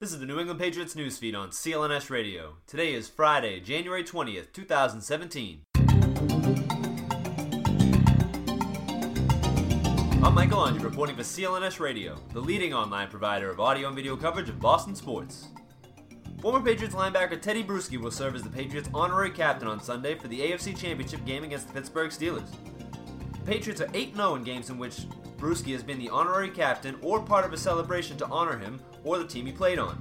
This is the New England Patriots newsfeed on CLNS Radio. Today is Friday, January 20th, 2017. I'm Michael Angie reporting for CLNS Radio, the leading online provider of audio and video coverage of Boston sports. Former Patriots linebacker Tedy Bruschi will serve as the Patriots' honorary captain on Sunday for the AFC Championship game against the Pittsburgh Steelers. The Patriots are 8 0 in games in which Bruschi has been the honorary captain or part of a celebration to honor him or the team he played on.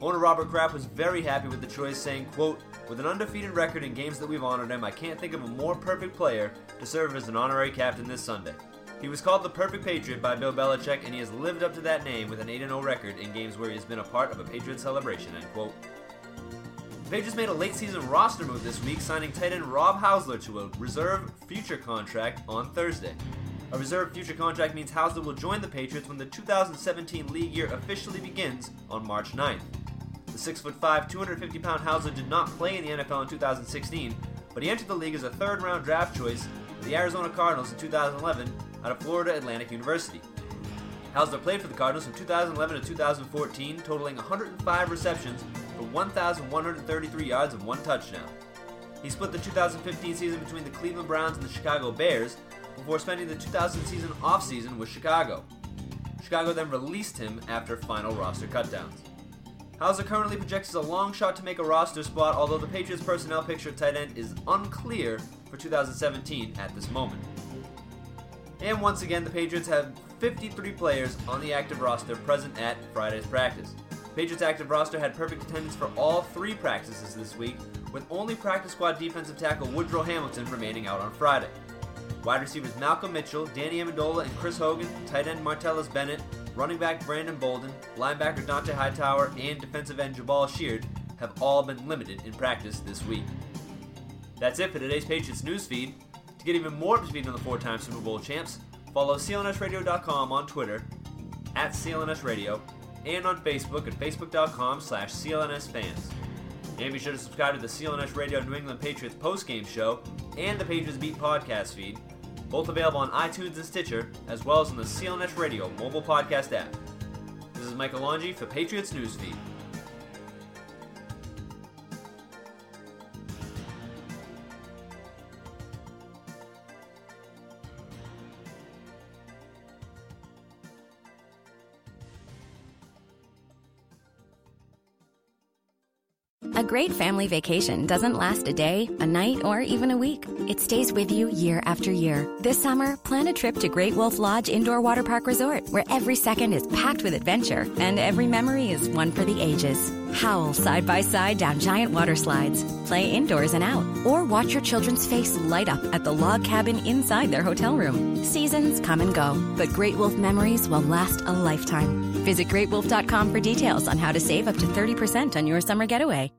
Owner Robert Kraft was very happy with the choice, saying, quote, With an undefeated record in games that we've honored him, I can't think of a more perfect player to serve as an honorary captain this Sunday. He was called the perfect Patriot by Bill Belichick, and he has lived up to that name with an 8 0 record in games where he has been a part of a Patriot celebration, end quote. The Patriots made a late season roster move this week, signing tight end Rob Housler to a reserve future contract on Thursday. A reserve future contract means Housler will join the Patriots when the 2017 league year officially begins on March 9th. The 6'5, 250 pound Housler did not play in the NFL in 2016, but he entered the league as a third round draft choice for the Arizona Cardinals in 2011 out of Florida Atlantic University. Housler played for the Cardinals from 2011 to 2014, totaling 105 receptions for 1,133 yards and one touchdown. He split the 2015 season between the Cleveland Browns and the Chicago Bears, before spending the 2000 season offseason with Chicago. Chicago then released him after final roster cutdowns. Housler currently projects as a long shot to make a roster spot, although the Patriots personnel picture at tight end is unclear for 2017 at this moment. And once again, the Patriots have 53 players on the active roster present at Friday's practice. Patriots active roster had perfect attendance for all three practices this week, with only practice squad defensive tackle Woodrow Hamilton remaining out on Friday. Wide receivers Malcolm Mitchell, Danny Amendola, and Chris Hogan, tight end Martellus Bennett, running back Brandon Bolden, linebacker Dont'a Hightower, and defensive end Jabaal Sheard have all been limited in practice this week. That's it for today's Patriots newsfeed. To get even more up to speed on the four-time Super Bowl champs, follow clnsradio.com on Twitter, at clnsradio, and on Facebook at facebook.com slash clnsfans. And be sure to subscribe to the CLNS Radio New England Patriots postgame show and the Patriots Beat podcast feed, both available on iTunes and Stitcher, as well as on the CLNS Radio mobile podcast app. This is Michael Longi for Patriots Newsfeed. A great family vacation doesn't last a day, a night, or even a week. It stays with you year after year. This summer, plan a trip to Great Wolf Lodge Indoor Water Park Resort, where every second is packed with adventure and every memory is one for the ages. Howl side by side down giant water slides, play indoors and out, or watch your children's face light up at the log cabin inside their hotel room. Seasons come and go, but Great Wolf memories will last a lifetime. Visit greatwolf.com for details on how to save up to 30% on your summer getaway.